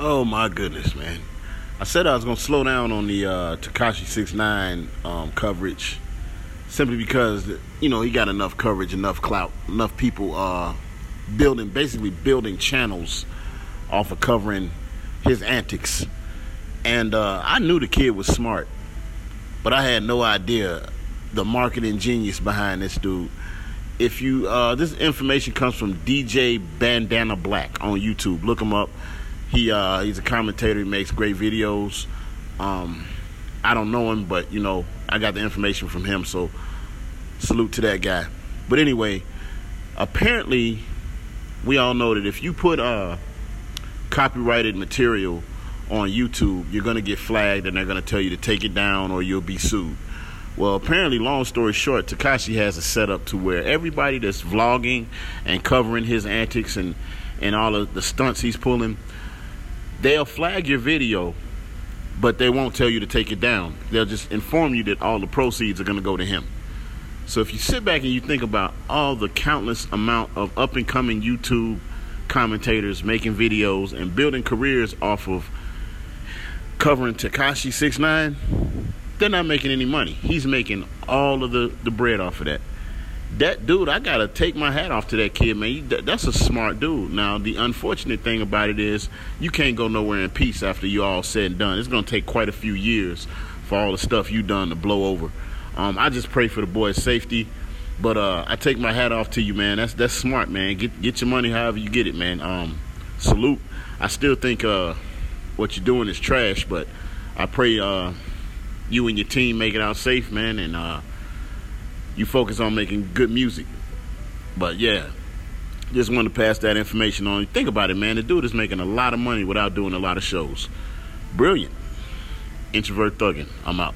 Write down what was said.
Oh my goodness, man. I said I was gonna slow down on the uh, Tekashi Six Nine um, coverage, simply because you know he got enough coverage, enough clout, enough people uh, building, basically building channels off of covering his antics. And uh, I knew the kid was smart, but I had no idea the marketing genius behind this dude. If you, uh, this information comes from DJ Bandana Black on YouTube. Look him up. He uh, he's a commentator. He makes great videos. Um, I don't know him, but you know I got the information from him. So salute to that guy. But anyway, apparently we all know that if you put uh, copyrighted material on YouTube, you're gonna get flagged and they're gonna tell you to take it down or you'll be sued. Well, apparently, long story short, Tekashi has a setup to where everybody that's vlogging and covering his antics and and all of the stunts he's pulling they'll flag your video, but they won't tell you to take it down. They'll just inform you that all the proceeds are going to go to him. So if you sit back and you think about all the countless amount of up and coming YouTube commentators making videos and building careers off of covering Tekashi Six Nine, they're not making any money. He's making all of the, the bread off of that that dude, I gotta take my hat off to that kid, man. That's a smart dude. Now, the unfortunate thing about it is you can't go nowhere in peace after you all said and done. It's gonna take quite a few years for all the stuff you done to blow over. Um, I just pray for the boy's safety, but uh, I take my hat off to you, man. That's that's smart, man. Get get your money however you get it, man. Um, salute. I still think uh, what you're doing is trash, but I pray uh, you and your team make it out safe, man, and uh, you focus on making good music. But yeah, just wanted to pass that information on. Think about it, man. The dude is making a lot of money without doing a lot of shows. Brilliant. Introvert thugging. I'm out.